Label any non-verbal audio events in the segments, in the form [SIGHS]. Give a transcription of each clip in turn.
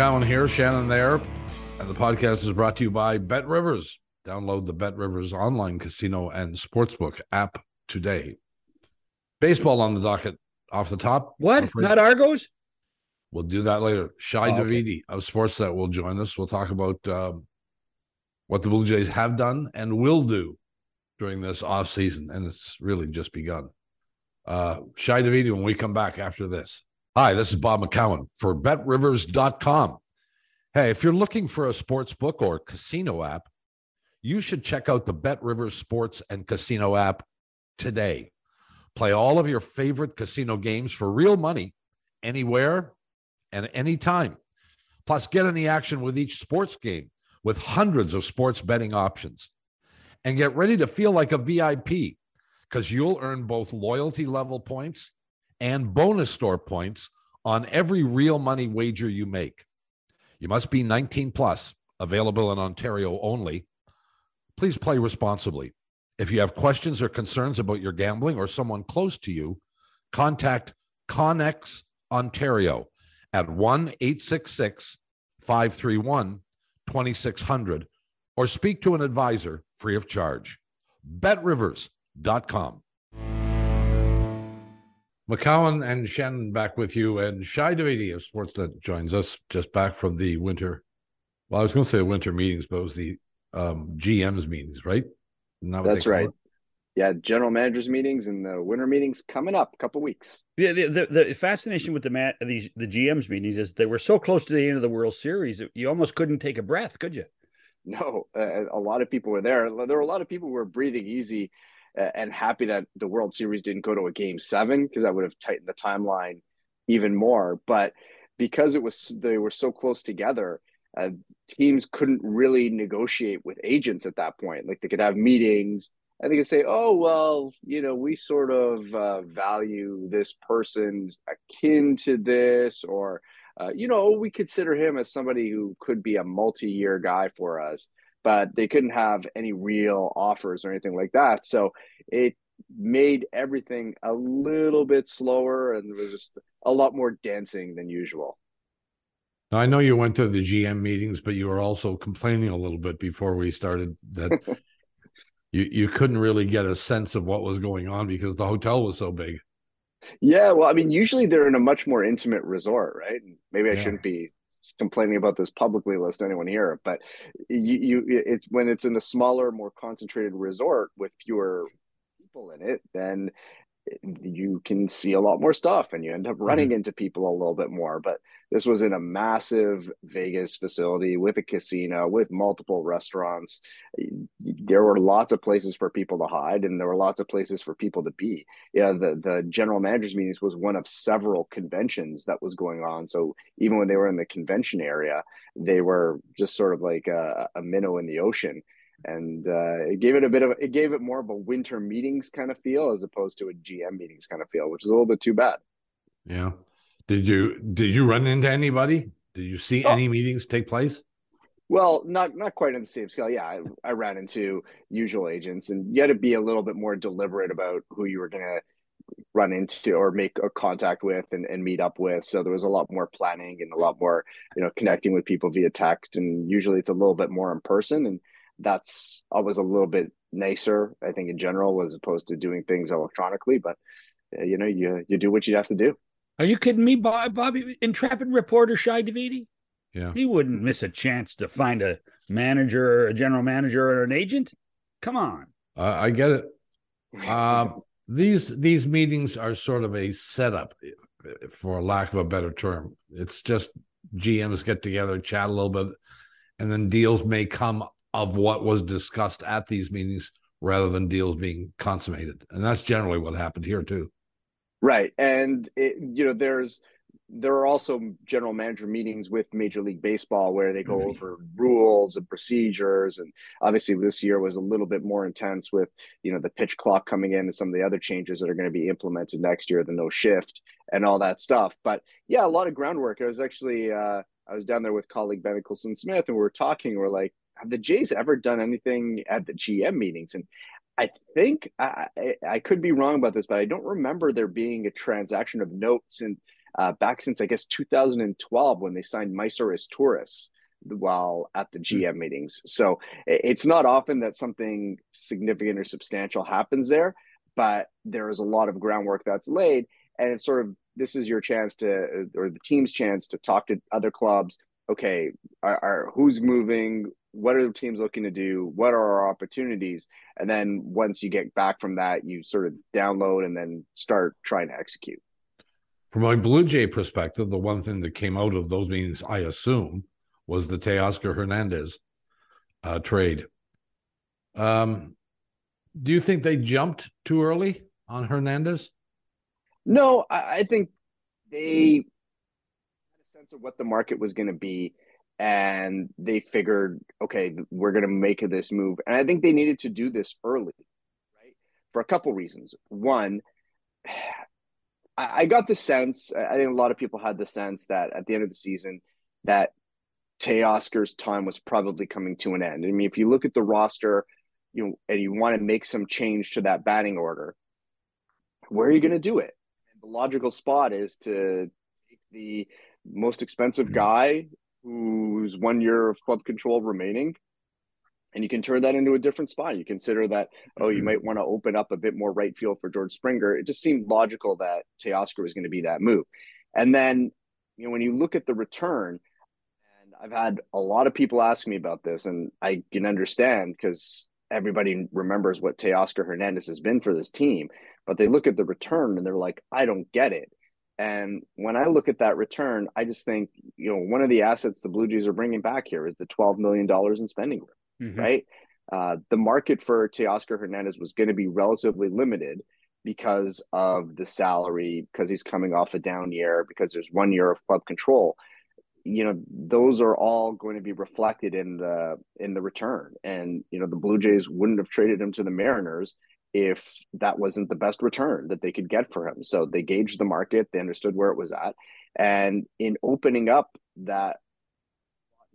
McCown here, Shannon there. And the podcast is brought to you by Bet Rivers. Download the Bet Rivers online casino and sportsbook app today. Baseball on the docket off the top. What? Not Argos? We'll do that later. Shi oh, Davidi okay. of Sportsnet will join us. We'll talk about um, what the Blue Jays have done and will do during this off season, and it's really just begun. Uh, Shi Davidi when we come back after this. Hi, this is Bob McCown for BetRivers.com. Hey, if you're looking for a sports book or casino app, you should check out the Bet Rivers Sports and Casino app today. Play all of your favorite casino games for real money anywhere and anytime. Plus, get in the action with each sports game with hundreds of sports betting options. And get ready to feel like a VIP because you'll earn both loyalty level points and bonus store points on every real money wager you make. You must be 19 plus, available in Ontario only. Please play responsibly. If you have questions or concerns about your gambling or someone close to you, contact Connex Ontario at 1 866 531 2600 or speak to an advisor free of charge. BetRivers.com. McCown and Shannon back with you, and Shi Davidi of Sportsnet joins us just back from the winter. Well, I was going to say the winter meetings, but it was the um, GM's meetings, right? That's right. It? Yeah, general managers meetings and the winter meetings coming up, a couple weeks. Yeah, the, the, the, fascination with the mat these the GM's meetings is they were so close to the end of the World Series, you almost couldn't take a breath, could you? No, uh, a lot of people were there. There were a lot of people who were breathing easy and happy that the World Series didn't go to a game seven because that would have tightened the timeline even more. But because it was they were so close together, uh, teams couldn't really negotiate with agents at that point. Like they could have meetings and they could say, "Oh well, you know, we sort of uh, value this person akin to this," or uh, you know, we consider him as somebody who could be a multi-year guy for us but they couldn't have any real offers or anything like that. So it made everything a little bit slower and there was just a lot more dancing than usual. Now, I know you went to the GM meetings, but you were also complaining a little bit before we started that [LAUGHS] you you couldn't really get a sense of what was going on because the hotel was so big. Yeah, well, I mean, usually they're in a much more intimate resort, right? Maybe I yeah. shouldn't be complaining about this publicly lest anyone hear it but you, you it's when it's in a smaller more concentrated resort with fewer people in it then you can see a lot more stuff and you end up running mm-hmm. into people a little bit more but this was in a massive vegas facility with a casino with multiple restaurants there were lots of places for people to hide and there were lots of places for people to be yeah the, the general managers meetings was one of several conventions that was going on so even when they were in the convention area they were just sort of like a, a minnow in the ocean and uh, it gave it a bit of it gave it more of a winter meetings kind of feel as opposed to a GM meetings kind of feel, which is a little bit too bad. Yeah. Did you did you run into anybody? Did you see oh. any meetings take place? Well, not not quite on the same scale. Yeah, I, I ran into usual agents, and you had to be a little bit more deliberate about who you were going to run into or make a contact with and, and meet up with. So there was a lot more planning and a lot more, you know, connecting with people via text. And usually it's a little bit more in person. And that's always a little bit nicer, I think, in general, as opposed to doing things electronically. But uh, you know, you you do what you have to do. Are you kidding me, Bob, Bobby? Intrepid reporter Shi Davidi? Yeah, he wouldn't miss a chance to find a manager, or a general manager, or an agent. Come on, uh, I get it. Um, these these meetings are sort of a setup, for lack of a better term. It's just GMs get together, chat a little bit, and then deals may come of what was discussed at these meetings rather than deals being consummated. And that's generally what happened here too. Right. And it, you know, there's there are also general manager meetings with Major League Baseball where they go mm-hmm. over rules and procedures. And obviously, this year was a little bit more intense with you know the pitch clock coming in and some of the other changes that are going to be implemented next year, the no shift and all that stuff. But yeah, a lot of groundwork. I was actually uh, I was down there with colleague Ben Nicholson Smith, and we were talking. We're like, have the Jays ever done anything at the GM meetings? And I think I, I, could be wrong about this, but I don't remember there being a transaction of notes and uh, back since I guess 2012 when they signed Maicer Izturis while at the GM meetings. So it's not often that something significant or substantial happens there, but there is a lot of groundwork that's laid, and it's sort of this is your chance to or the team's chance to talk to other clubs. Okay, are, are who's moving? What are the teams looking to do? What are our opportunities? And then once you get back from that, you sort of download and then start trying to execute. From a Blue Jay perspective, the one thing that came out of those meetings, I assume, was the Teoscar Hernandez uh, trade. Um, do you think they jumped too early on Hernandez? No, I, I think they sense of what the market was going to be, and they figured, okay, we're going to make this move. And I think they needed to do this early, right? For a couple reasons. One, [SIGHS] I, got the sense, I think a lot of people had the sense that at the end of the season, that Teoscar's time was probably coming to an end. I mean, if you look at the roster, you know, and you want to make some change to that batting order, where are you going to do it? And the logical spot is to take the most expensive mm-hmm. guy who's one year of club control remaining, and you can turn that into a different spot. You consider that, oh, you mm-hmm. might want to open up a bit more right field for George Springer. It just seemed logical that Teoscar was going to be that move. And then, you know, when you look at the return, and I've had a lot of people ask me about this, and I can understand because everybody remembers what Teoscar Hernandez has been for this team, but they look at the return and they're like, I don't get it. And when I look at that return, I just think, you know, one of the assets the Blue Jays are bringing back here is the $12 million in spending room, mm-hmm. right? Uh, the market for Teoscar Hernandez was going to be relatively limited because of the salary, because he's coming off a down year, because there's one year of club control you know those are all going to be reflected in the in the return and you know the blue jays wouldn't have traded him to the mariners if that wasn't the best return that they could get for him so they gauged the market they understood where it was at and in opening up that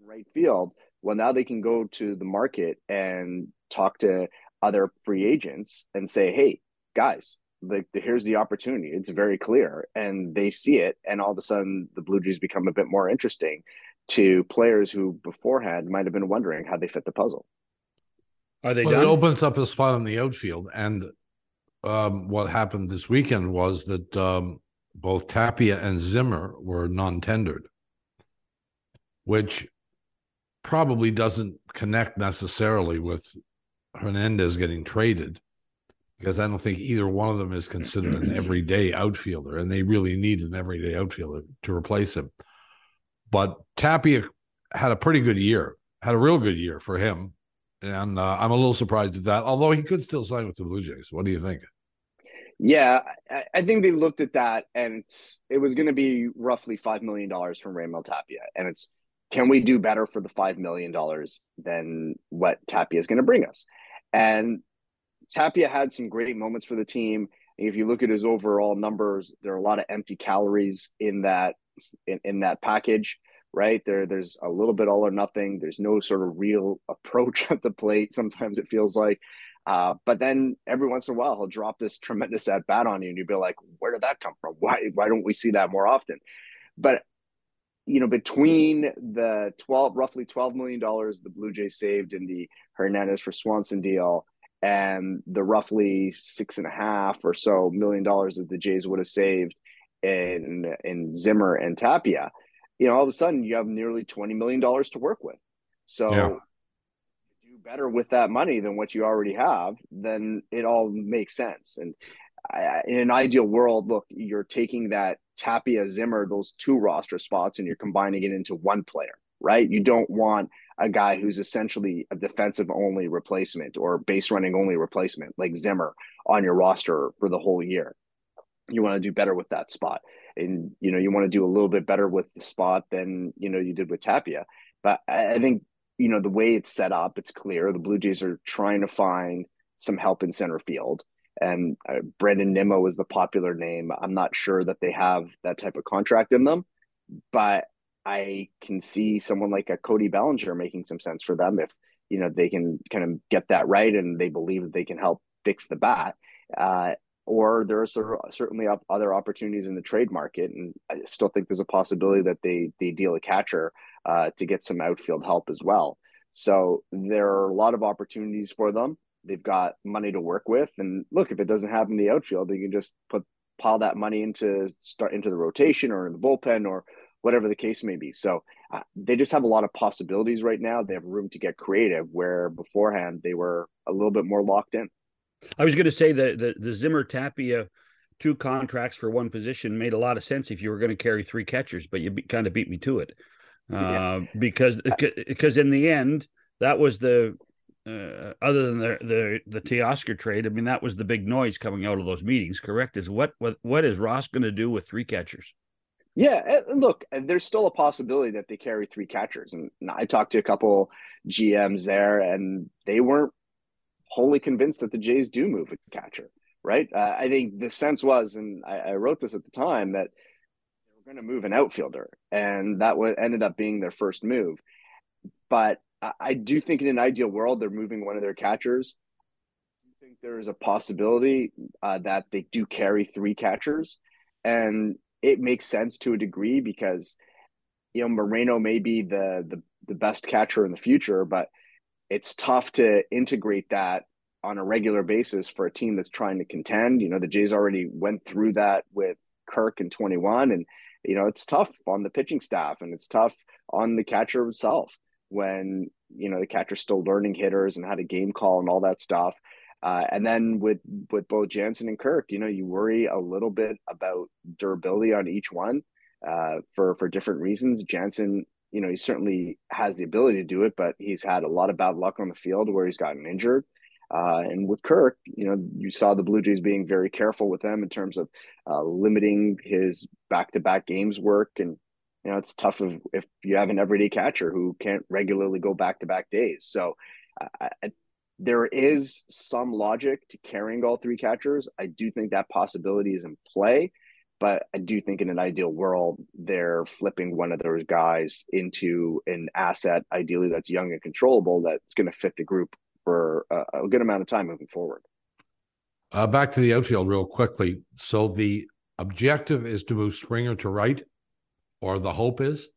right field well now they can go to the market and talk to other free agents and say hey guys like here's the opportunity. It's very clear, and they see it, and all of a sudden the Blue Jays become a bit more interesting to players who beforehand might have been wondering how they fit the puzzle. Are they well, It opens up a spot in the outfield, and um, what happened this weekend was that um, both Tapia and Zimmer were non-tendered, which probably doesn't connect necessarily with Hernandez getting traded because I don't think either one of them is considered an everyday outfielder, and they really need an everyday outfielder to replace him. But Tapia had a pretty good year, had a real good year for him, and uh, I'm a little surprised at that. Although he could still sign with the Blue Jays. What do you think? Yeah, I think they looked at that, and it was going to be roughly five million dollars from Raimel Tapia, and it's can we do better for the five million dollars than what Tapia is going to bring us? And Tapia had some great moments for the team. If you look at his overall numbers, there are a lot of empty calories in that in, in that package, right? There there's a little bit all or nothing. There's no sort of real [LAUGHS] approach at the plate. Sometimes it feels like. Uh, but then every once in a while he'll drop this tremendous at bat on you, and you'll be like, "Where did that come from? [LAUGHS] Why why don't we see that more often?" But you know, between the twelve roughly twelve million dollars the Blue Jays saved in the Hernandez for Swanson deal, and the roughly six and a half or so million dollars that the Jays would have saved in in Zimmer and Tapia, you know, all of a sudden you have nearly twenty million dollars to work with. So yeah. do better with that money than what you already have, then it all makes sense. And I, in an ideal world, look, you're taking that Tapia Zimmer, those two roster spots, and you're combining it into one player, right? You don't want a guy who's essentially a defensive only replacement or base running only replacement like Zimmer on your roster for the whole year. You want to do better with that spot. And you know, you want to do a little bit better with the spot than you know you did with Tapia. But I think you know the way it's set up, it's clear the Blue Jays are trying to find some help in center field. And uh, Brandon Nimmo is the popular name. I'm not sure that they have that type of contract in them, but I can see someone like a Cody Bellinger making some sense for them if you know they can kind of get that right and they believe that they can help fix the bat. Uh, or there are certainly other opportunities in the trade market, and I still think there's a possibility that they they deal a catcher uh, to get some outfield help as well. So there are a lot of opportunities for them. They've got money to work with, and look, if it doesn't happen in the outfield, you can just put pile that money into start into the rotation or in the bullpen or whatever the case may be. So uh, they just have a lot of possibilities right now. They have room to get creative, where beforehand they were a little bit more locked in. I was going to say that the, the Zimmer Tapia two contracts for one position made a lot of sense if you were going to carry three catchers, but you be, kind of beat me to it uh, yeah. because because in the end that was the uh, other than the the the Teoscar trade. I mean that was the big noise coming out of those meetings. Correct? Is what what what is Ross going to do with three catchers? Yeah, look, there's still a possibility that they carry three catchers, and I talked to a couple GMs there, and they weren't wholly convinced that the Jays do move a catcher, right? Uh, I think the sense was, and I, I, wrote this at the time, that they were going to move an outfielder, and that was, ended up being their first move. But I, I do think in an ideal world, they're moving one of their catchers. I think there is a possibility uh, that they do carry three catchers, and it makes sense to a degree because you know Moreno may be the the the best catcher in the future, but it's tough to integrate that on a regular basis for a team that's trying to contend. You know, the Jays already went through that with Kirk in 21 and you know, it's tough on the pitching staff and it's tough on the catcher himself when, you know, the catcher's still learning hitters and how to game call and all that stuff. Uh, and then with with both Jansen and Kirk, you know, you worry a little bit about durability on each one uh, for for different reasons. Jansen you know, he certainly has the ability to do it, but he's had a lot of bad luck on the field where he's gotten injured. Uh, and with Kirk, you know, you saw the Blue Jays being very careful with him in terms of uh, limiting his back-to-back games work. And you know, it's tough if, if you have an everyday catcher who can't regularly go back-to-back days. So uh, there is some logic to carrying all three catchers. I do think that possibility is in play. But I do think in an ideal world, they're flipping one of those guys into an asset, ideally that's young and controllable, that's going to fit the group for a, a good amount of time moving forward. Uh, back to the outfield real quickly. So the objective is to move Springer to right, or the hope is?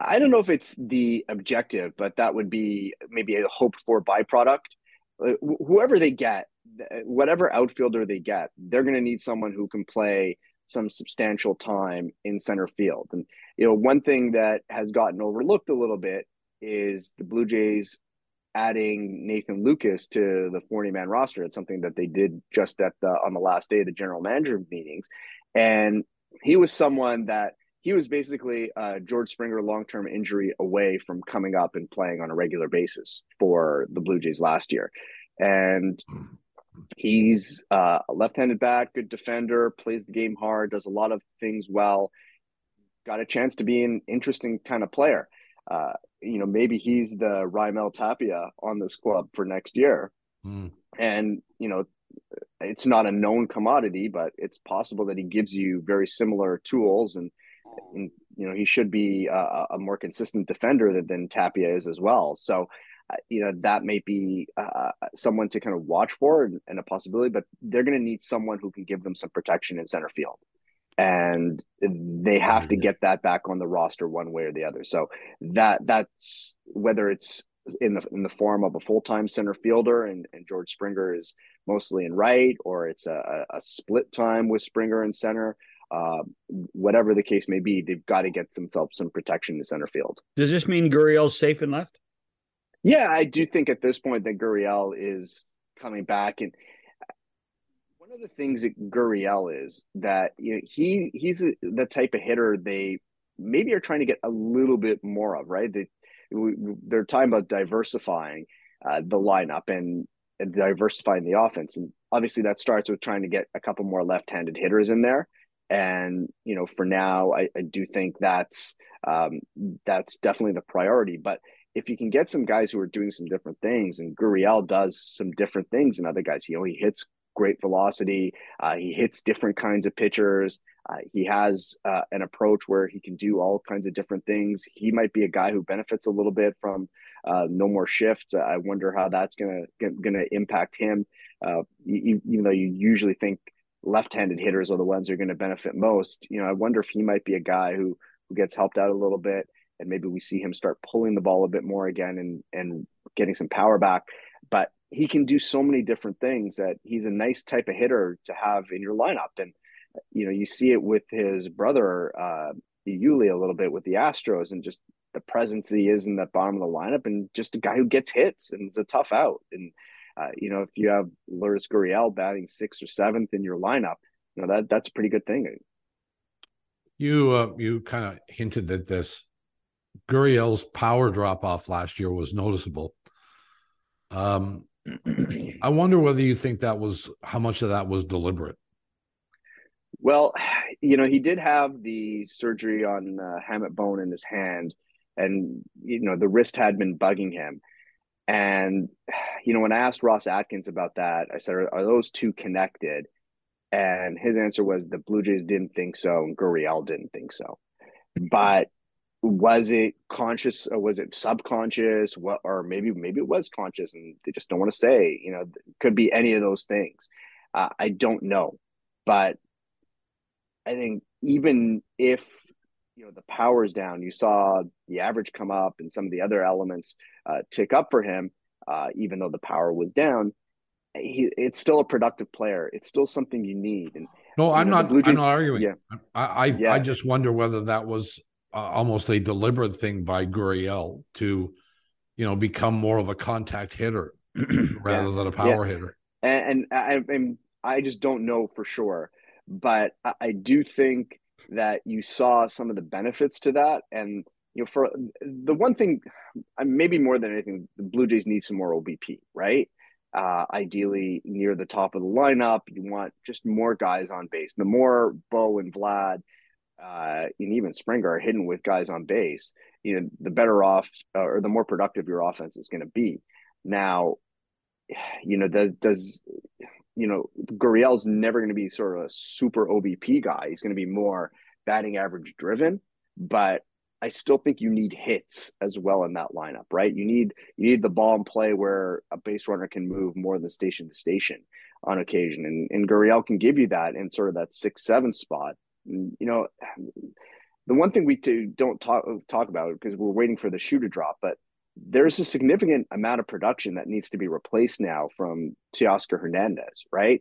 I don't know if it's the objective, but that would be maybe a hope for byproduct. Uh, whoever they get, whatever outfielder they get, they're going to need someone who can play some substantial time in center field. And you know, one thing that has gotten overlooked a little bit is the Blue Jays adding Nathan Lukes to the 40 man roster. It's something that they did just at the on the last day of the general manager meetings. And he was someone that he was basically uh, George Springer long term injury away from coming up and playing on a regular basis for the Blue Jays last year. And He's uh, a left-handed back, good defender, plays the game hard, does a lot of things well. Got a chance to be an interesting kind of player. Uh, you know, maybe he's the Raimel Tapia on this club for next year. Mm. And you know, it's not a known commodity, but it's possible that he gives you very similar tools, and, and you know, he should be a, a more consistent defender than, than Tapia is as well. So uh, you know that may be uh, someone to kind of watch for and, and a possibility but they're going to need someone who can give them some protection in center field and they have mm-hmm. to get that back on the roster one way or the other so that that's whether it's in the in the form of a full-time center fielder and, and george springer is mostly in right or it's a, a split time with springer in center uh, whatever the case may be, they've got to get themselves some protection in center field. Does this mean Gurriel's safe and left? Yeah, I do think at this point that Gurriel is coming back, and one of the things that Gurriel is that you know he he's the type of hitter they maybe are trying to get a little bit more of, right? They they're talking about diversifying uh, the lineup and, and diversifying the offense, and obviously that starts with trying to get a couple more left-handed hitters in there. And you know, for now, I, I do think that's um, that's definitely the priority, but if you can get some guys who are doing some different things, and Gurriel does some different things than other guys, you know, he hits great velocity, uh, he hits different kinds of pitchers. Uh, he has uh, an approach where he can do all kinds of different things. He might be a guy who benefits a little bit from uh, no more shifts. I wonder how that's gonna gonna impact him. Uh, even though you usually think left-handed hitters are the ones who are going to benefit most. You know, I wonder if he might be a guy who who gets helped out a little bit, and maybe we see him start pulling the ball a bit more again and and getting some power back. But he can do so many different things that he's a nice type of hitter to have in your lineup. And you know, you see it with his brother uh, Yuli a little bit with the Astros, and just the presence he is in the bottom of the lineup, and just a guy who gets hits and is a tough out. And uh, you know, if you have Lourdes Gurriel batting sixth or seventh in your lineup, you know that that's a pretty good thing. You uh, you kind of hinted at this. Gurriel's power drop off last year was noticeable. Um, [CLEARS THROAT] I wonder whether you think that was how much of that was deliberate. Well, [SIGHS] you know, he did have the surgery on uh, hamate bone in his hand, and you know the wrist had been bugging him. And [SIGHS] you know, when I asked Ross Atkins about that, I said, "Are, are those two connected?" And his answer was the Blue Jays didn't think so, and Gurriel didn't think so. But was it conscious or was it subconscious? What, or maybe maybe it was conscious, and they just don't want to say. You know, could be any of those things. Uh, I don't know, but I think even if you know the power is down, you saw the average come up and some of the other elements uh, tick up for him, uh, even though the power was down. He, it's still a productive player. It's still something you need. And no, I'm know, not. Jays, I'm not arguing. Yeah. I I, yeah. I just wonder whether that was uh, almost a deliberate thing by Gurriel to, you know, become more of a contact hitter [CLEARS THROAT] rather yeah. than a power yeah. hitter. And, and I, and I just don't know for sure but I, I do think that you saw some of the benefits to that and you know for the one thing maybe more than anything the blue jays need some more obp right uh, ideally near the top of the lineup you want just more guys on base the more bo and vlad uh, and even springer are hidden with guys on base you know the better off uh, or the more productive your offense is going to be now [SIGHS] you know does does you know, Gurriel's never going to be sort of a super OBP guy. He's going to be more batting average driven, but I still think you need hits as well in that lineup, right? You need you need the ball in play where a base runner can move more than station to station on occasion, and and Gurriel can give you that in sort of that six seven spot. You know, the one thing we do, don't talk talk about because we're waiting for the shoe to drop, but there's a significant amount of production that needs to be replaced now from Teoscar Hernandez, right?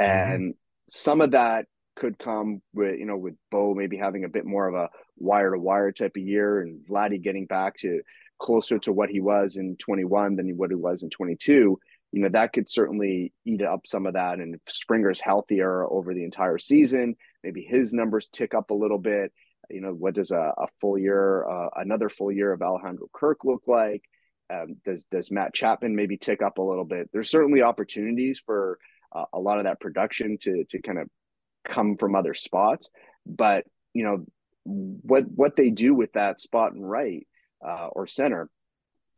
Mm-hmm. And some of that could come with, you know, with Bo maybe having a bit more of a wire to wire type of year and Vladdy getting back to closer to what he was in 21 than what he was in 22. You know, that could certainly eat up some of that. And if Springer's healthier over the entire season, maybe his numbers tick up a little bit you know, what does a, a full year, uh, another full year of Alejandro Kirk look like? Um, does does Matt Chapman maybe tick up a little bit? There's certainly opportunities for uh, a lot of that production to to kind of come from other spots, but you know what what they do with that spot and right uh, or center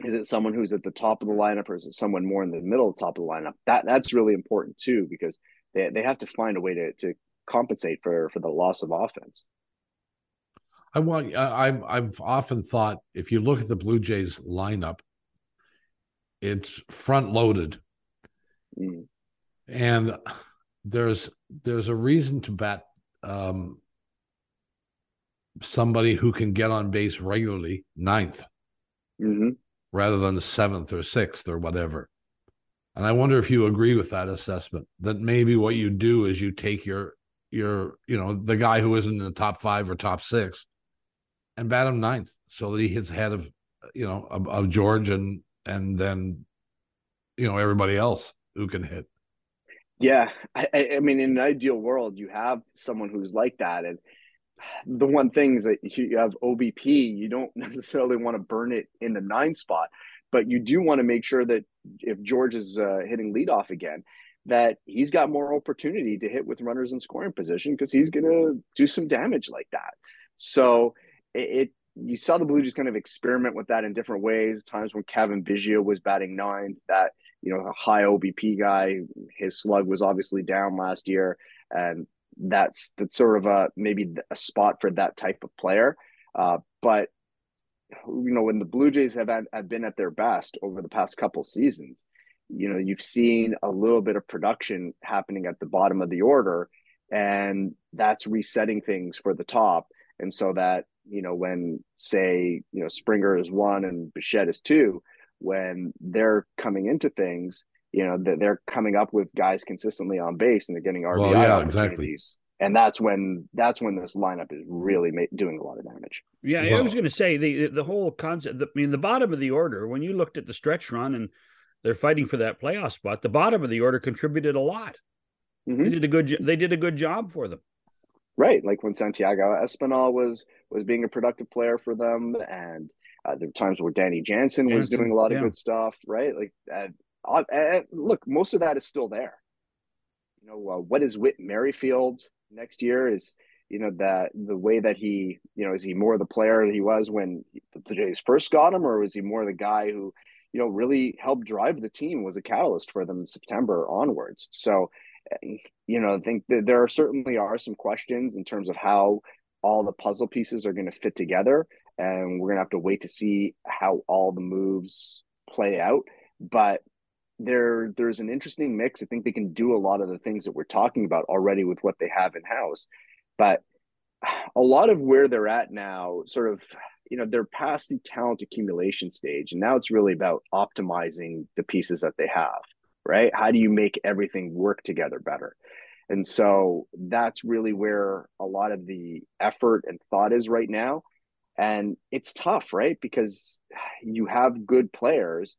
is it someone who's at the top of the lineup or is it someone more in the middle of the top of the lineup that that's really important too because they, they have to find a way to to compensate for for the loss of offense I want. I, I've often thought if you look at the Blue Jays lineup, it's front loaded, mm. and there's there's a reason to bet um, somebody who can get on base regularly ninth, mm-hmm. rather than the seventh or sixth or whatever. And I wonder if you agree with that assessment that maybe what you do is you take your your you know the guy who isn't in the top five or top six and bat him ninth so that he hits ahead of you know of, of George and and then you know everybody else who can hit. Yeah, I, I mean, in an ideal world, you have someone who's like that, and the one thing is that you have OBP. You don't [LAUGHS] necessarily want to burn it in the nine spot, but you do want to make sure that if George is uh, hitting leadoff again, that he's got more opportunity to hit with runners in scoring position because he's going to do some damage like that. So it, it you saw the Blue Jays kind of experiment with that in different ways. Times when Cavan Biggio was batting ninth, that you know a high OBP guy, his slug was obviously down last year, and that's that's sort of a maybe a spot for that type of player. Uh, but you know when the Blue Jays have have been at their best over the past couple seasons, you know you've seen a little bit of production happening at the bottom of the order, and that's resetting things for the top. And so that you know when say you know Springer is one and Bichette is two, when they're coming into things, you know that they're coming up with guys consistently on base and they're getting RBI well, yeah, opportunities. Exactly. And that's when that's when this lineup is really ma- doing a lot of damage. Yeah, well, I was going to say the the whole concept. I mean, the bottom of the order. When you looked at the stretch run and they're fighting for that playoff spot, the bottom of the order contributed a lot. Mm-hmm. They did a good. They did a good job for them. Right, like when Santiago Espinal was was being a productive player for them, and uh, there were times where Danny Jansen, Jansen was doing a lot of yeah. good stuff. Right, like uh, uh, look, most of that is still there. You know, uh, what is Whit Merrifield next year? Is you know that the way that he, you know, is he more the player he was when the Jays first got him, or was he more the guy who, you know, really helped drive the team, was a catalyst for them in September onwards? So eh, you know, I think there are certainly are some questions in terms of how all the puzzle pieces are going to fit together, and we're going to have to wait to see how all the moves play out. But there, there's an interesting mix. I think they can do a lot of the things that we're talking about already with what they have in house, but a lot of where they're at now, sort of, you know, they're past the talent accumulation stage, and now it's really about optimizing the pieces that they have right? How do you make everything work together better? And so that's really where a lot of the effort and thought is right now. And it's tough, right? Because you have good players,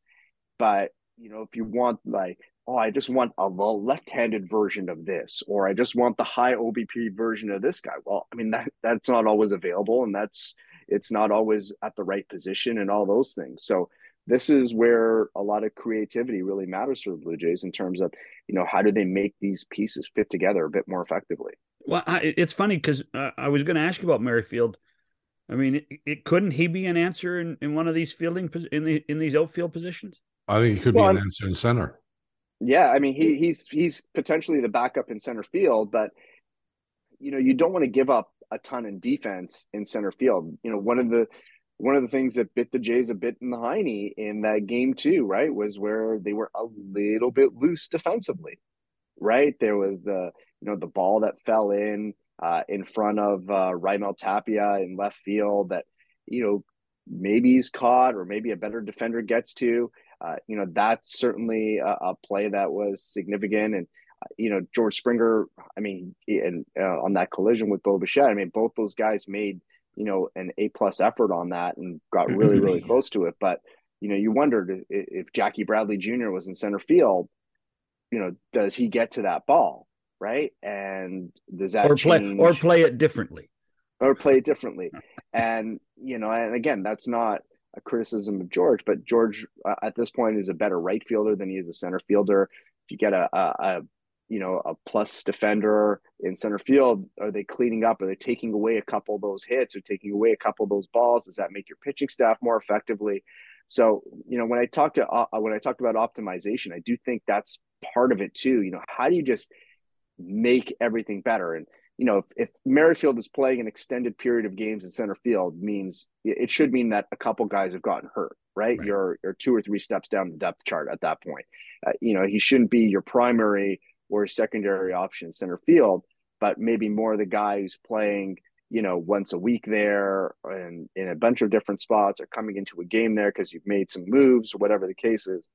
but you know, if you want like, oh, I just want a left-handed version of this, or I just want the high OBP version of this guy. Well, I mean that that's not always available, and that's it's not always at the right position and all those things. So this is where a lot of creativity really matters for the Blue Jays in terms of, you know, how do they make these pieces fit together a bit more effectively? Well, I, it's funny because uh, I was going to ask you about Merrifield. I mean, it, it, couldn't he be an answer in, in one of these fielding in the in these outfield positions? I think he could well, be an answer in center. Yeah, I mean, he he's he's potentially the backup in center field, but you know, you don't want to give up a ton in defense in center field. You know, one of the one of the things that bit the Jays a bit in the hiney in that game too, right, was where they were a little bit loose defensively, right? There was the you know the ball that fell in uh, in front of uh, Raimel Tapia in left field that you know maybe he's caught or maybe a better defender gets to. Uh, you know that's certainly a, a, play that was significant and. You know George Springer. I mean, and uh, on that collision with Bo Bichette, I mean, both those guys made you know an A plus effort on that and got really [LAUGHS] really close to it. But you know you wondered if Jackie Bradley Jr. was in center field, you know, does he get to that ball right? And does that or play change, or play it differently or play it differently? and you know, and again, that's not a criticism of George, but George uh, at this point is a better right fielder than he is a center fielder. If you get a, a, a you know, a plus defender in center field? Are they cleaning up? Are they taking away a couple of those hits or taking away a couple of those balls? Does that make your pitching staff more effectively? So, you know, when I talked to uh, when I talked about optimization, I do think that's part of it too. You know, how do you just make everything better? And you know, if, if Merrifield is playing an extended period of games in center field, means it should mean that a couple guys have gotten hurt, right? right. You're you're two or three steps down the depth chart at that point. Uh, you know, he shouldn't be your primary or a secondary option center field, but maybe more the guy who's playing, you know, once a week there and in a bunch of different spots or coming into a game there because you've made some moves or whatever the case is.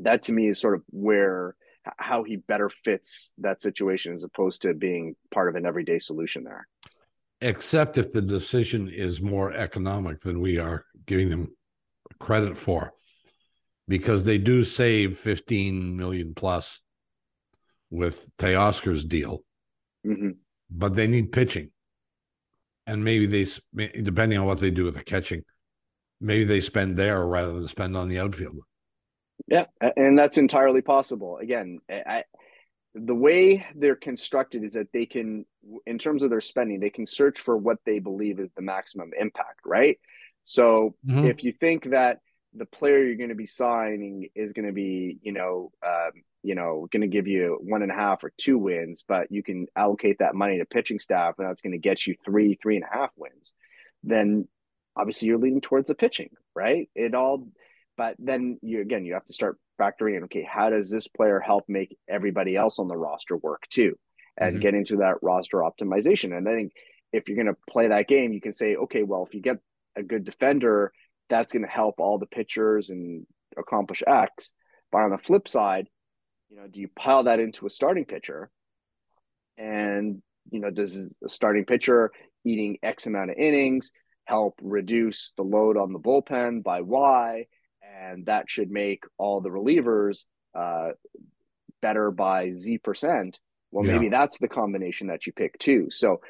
That to me is sort of where how he better fits that situation as opposed to being part of an everyday solution there. Except if the decision is more economic than we are giving them credit for, because they do save 15 million plus with Teoscar's deal, mm-hmm. but they need pitching, and maybe they depending on what they do with the catching, maybe they spend there rather than spend on the outfield. Yeah, and that's entirely possible. Again, I, the way they're constructed is that they can, in terms of their spending, they can search for what they believe is the maximum impact, right? So mm-hmm. if you think that the player you're going to be signing is going to be, you know, um, you know, going to give you one and a half or two wins, but you can allocate that money to pitching staff, and that's going to get you three, three and a half wins. Then obviously you're leaning towards the pitching, right? It all, but then you again you have to start factoring in. Okay, how does this player help make everybody else on the roster work too? and mm-hmm. get into that roster optimization. And I think if you're going to play that game, you can say, okay, well, if you get a good defender, that's going to help all the pitchers and accomplish X. But on the flip side, you know, do you pile that into a starting pitcher? And, you know, does a starting pitcher eating X amount of innings help reduce the load on the bullpen by Y? And that should make all the relievers uh, better by Z percent. Well, yeah. maybe that's the combination that you pick too. So,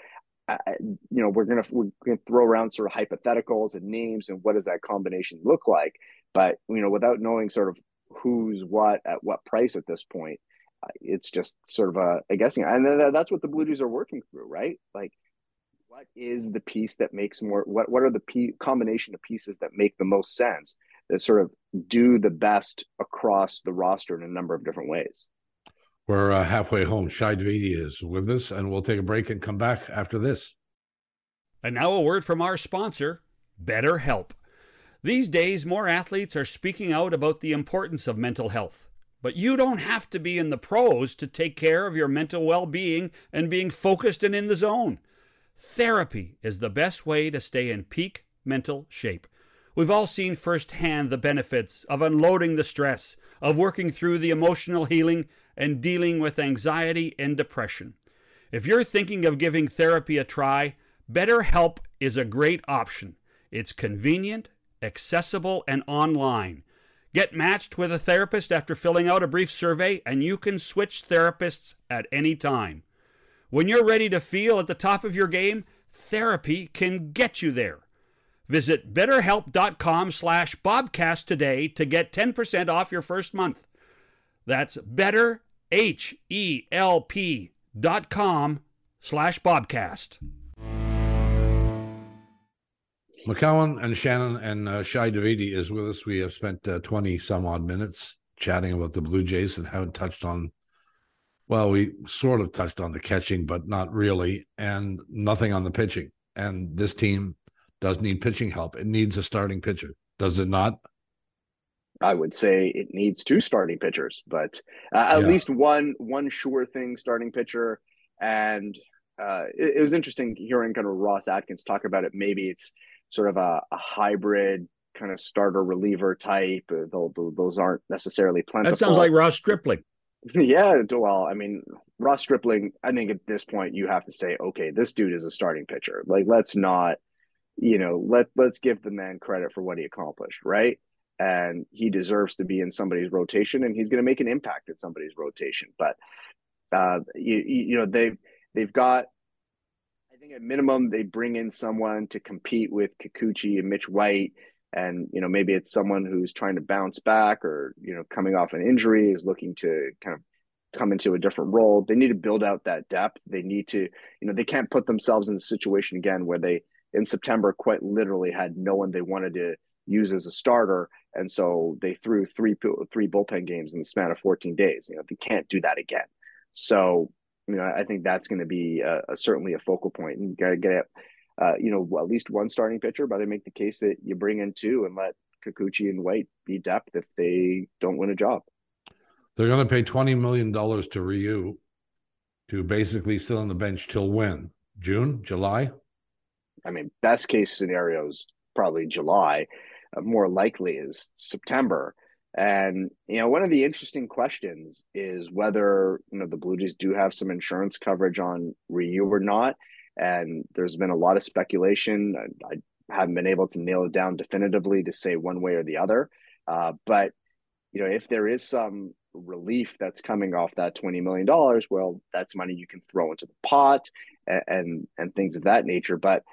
uh, you know, we're gonna we're gonna throw around sort of hypotheticals and names and what does that combination look like? But you know, without knowing sort of who's what at what price at this point, uh, it's just sort of a, a guessing. And that's what the Blue Jays are working through, right? Like, what is the piece that makes more? What what are the p- combination of pieces that make the most sense? That sort of do the best across the roster in a number of different ways. We're uh, halfway home. Shi Davidi is with us, and we'll take a break and come back after this. And now a word from our sponsor, BetterHelp. These days, more athletes are speaking out about the importance of mental health. But you don't have to be in the pros to take care of your mental well being and being focused and in the zone. Therapy is the best way to stay in peak mental shape. We've all seen firsthand the benefits of unloading the stress, of working through the emotional healing and dealing with anxiety and depression. If you're thinking of giving therapy a try, BetterHelp is a great option. It's convenient, accessible, and online. Get matched with a therapist after filling out a brief survey, and you can switch therapists at any time. When you're ready to feel at the top of your game, therapy can get you there. Visit betterhelp.com slash bobcast today to get 10% off your first month. That's better, H-E-L-P dot com slash bobcast. McCown and Shannon and uh, Shi Davidi is with us. We have spent uh, 20 some odd minutes chatting about the Blue Jays and haven't touched on, well, we sort of touched on the catching, but not really, and nothing on the pitching. And this team does need pitching help. It needs a starting pitcher, does it not? I would say it needs two starting pitchers, but uh, at yeah. least one one sure thing starting pitcher. And uh, it, it, was interesting hearing kind of Ross Atkins talk about it. Maybe it's sort of a, a hybrid kind of starter reliever type. Uh, those aren't necessarily plentiful. That sounds like Ross Stripling. [LAUGHS] yeah, well, I mean, Ross Stripling. I think at this point you have to say, okay, this dude is a starting pitcher. Like, let's not, you know, let let's give the man credit for what he accomplished, right? and he deserves to be in somebody's rotation and he's going to make an impact in somebody's rotation. But uh, you, you know they've they've got i think at minimum they bring in someone to compete with kikuchi and mitch white. And you know maybe it's someone who's trying to bounce back or you know coming off an injury is looking to kind of come into a different role. They need to build out that depth. They need to you know they can't put themselves in a situation again where they in september quite literally had no one they wanted to use as a starter and so they threw three three bullpen games in the span of 14 days. You know, they can't do that again. So, you know, I think that's going to be a, a, certainly a focal point, and you got to get, uh, you know, at least one starting pitcher. But I make the case that you bring in two and let Kikuchi and White be depth if they don't win a job. They're going to pay twenty million dollars to Ryu to basically sit on the bench till when? June, July? I mean, best case scenarios probably July more likely is September. And you know, one of the interesting questions is whether you know the Blue Jays do have some insurance coverage on Ryu or not. And there's been a lot of speculation. I, I haven't been able to nail it down definitively to say one way or the other. Uh, but you know, if there is some relief that's coming off that twenty million dollars, well, that's money you can throw into the pot and, and and things of that nature. But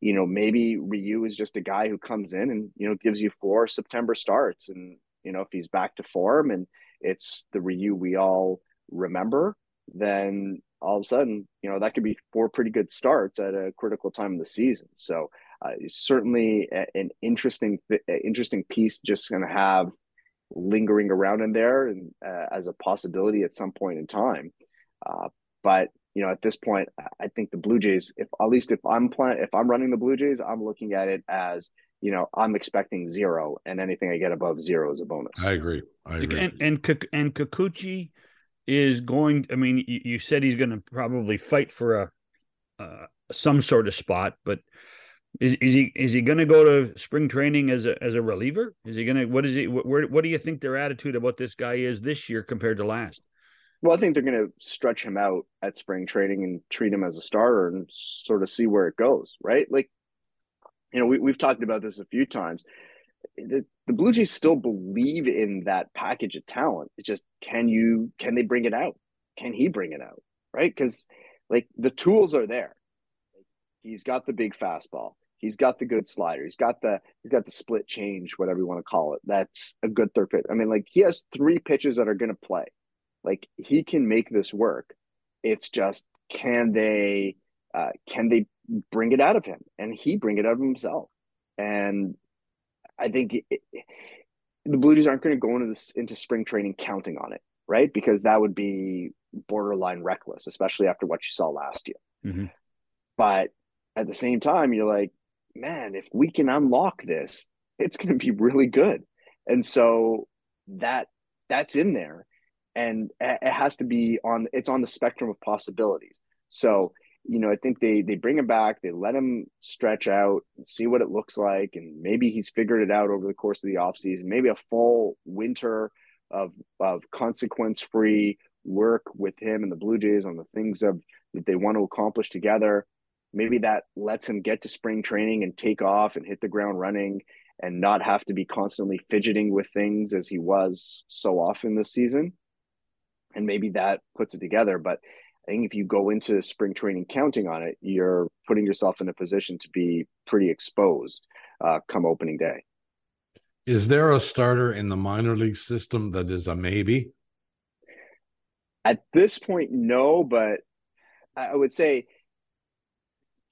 you know, maybe Ryu is just a guy who comes in and, you know, gives you four September starts. And, you know, if he's back to form and it's the Ryu we all remember, then all of a sudden, you know, that could be four pretty good starts at a critical time of the season. So, uh, certainly an interesting, interesting piece just going to have lingering around in there and uh, as a possibility at some point in time. Uh, but you know, at this point, I think the Blue Jays, if at least if I'm playing, if I'm running the Blue Jays, I'm looking at it as, you know, I'm expecting zero, and anything I get above zero is a bonus. I agree. I agree. And and, and Kikuchi is going. I mean, you, you said he's going to probably fight for a uh, some sort of spot, but is is he is he going to go to spring training as a as a reliever? Is he going to what is he where what do you think their attitude about this guy is this year compared to last? Well, I think they're going to stretch him out at spring training and treat him as a starter and sort of see where it goes, right? Like, you know, we, we've talked about this a few times. The, the Blue Jays still believe in that package of talent. It's just, can you, can they bring it out? Can he bring it out? Right. Because, like, the tools are there. He's got the big fastball. He's got the good slider. He's got the he's got the split change, whatever you want to call it. That's a good third pitch. I mean, like he has three pitches that are going to play. Like he can make this work. It's just can they uh, can they bring it out of him and he bring it out of himself. And I think it, it, the Blue Jays aren't going to go into this into spring training counting on it, right? Because that would be borderline reckless, especially after what you saw last year. Mm-hmm. But at the same time, you're like, man, if we can unlock this, it's going to be really good. And so that that's in there and it has to be on it's on the spectrum of possibilities. So, you know, I think they they bring him back, they let him stretch out and see what it looks like and maybe he's figured it out over the course of the offseason, maybe a full winter of of consequence-free work with him and the Blue Jays on the things of that they want to accomplish together maybe that lets him get to spring training and take off and hit the ground running and not have to be constantly fidgeting with things as he was so often this season. And maybe that puts it together. But I think if you go into spring training counting on it, you're putting yourself in a position to be pretty exposed uh, come opening day. Is there a starter in the minor league system that is a maybe? At this point, no, but I would say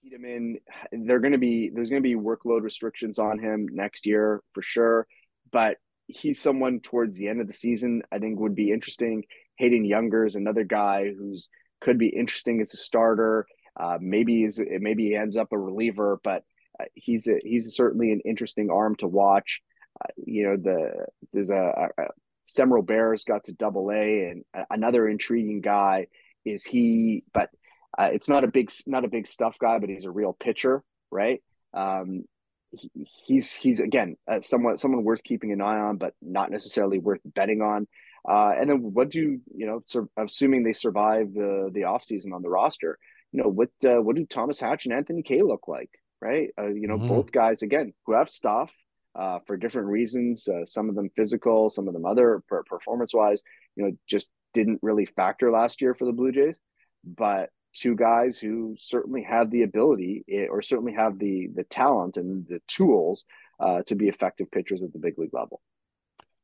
Tiedemann, they're going to be there's going to be workload restrictions on him next year for sure, but he's someone towards the end of the season I think would be interesting. Hayden Juenger is another guy who's could be interesting as a starter. Uh, maybe is maybe he ends up a reliever, but uh, he's a, he's certainly an interesting arm to watch. Uh, you know, the there's a, a Robert's got to double A, and another intriguing guy is he, but uh, it's not a big not a big stuff guy, but he's a real pitcher, right? Um, he, he's he's again uh, somewhat someone worth keeping an eye on, but not necessarily worth betting on. Uh, and then what do you know? So assuming they survive the the off season on the roster, you know what uh, what do Thomas Hatch and Anthony Kay look like, right? Uh, you know, mm-hmm. both guys again who have stuff uh, for different reasons. Uh, some of them physical, some of them other performance wise. You know, just didn't really factor last year for the Blue Jays, but two guys who certainly have the ability eh, or certainly have the the talent and the tools uh, to be effective pitchers at the big league level.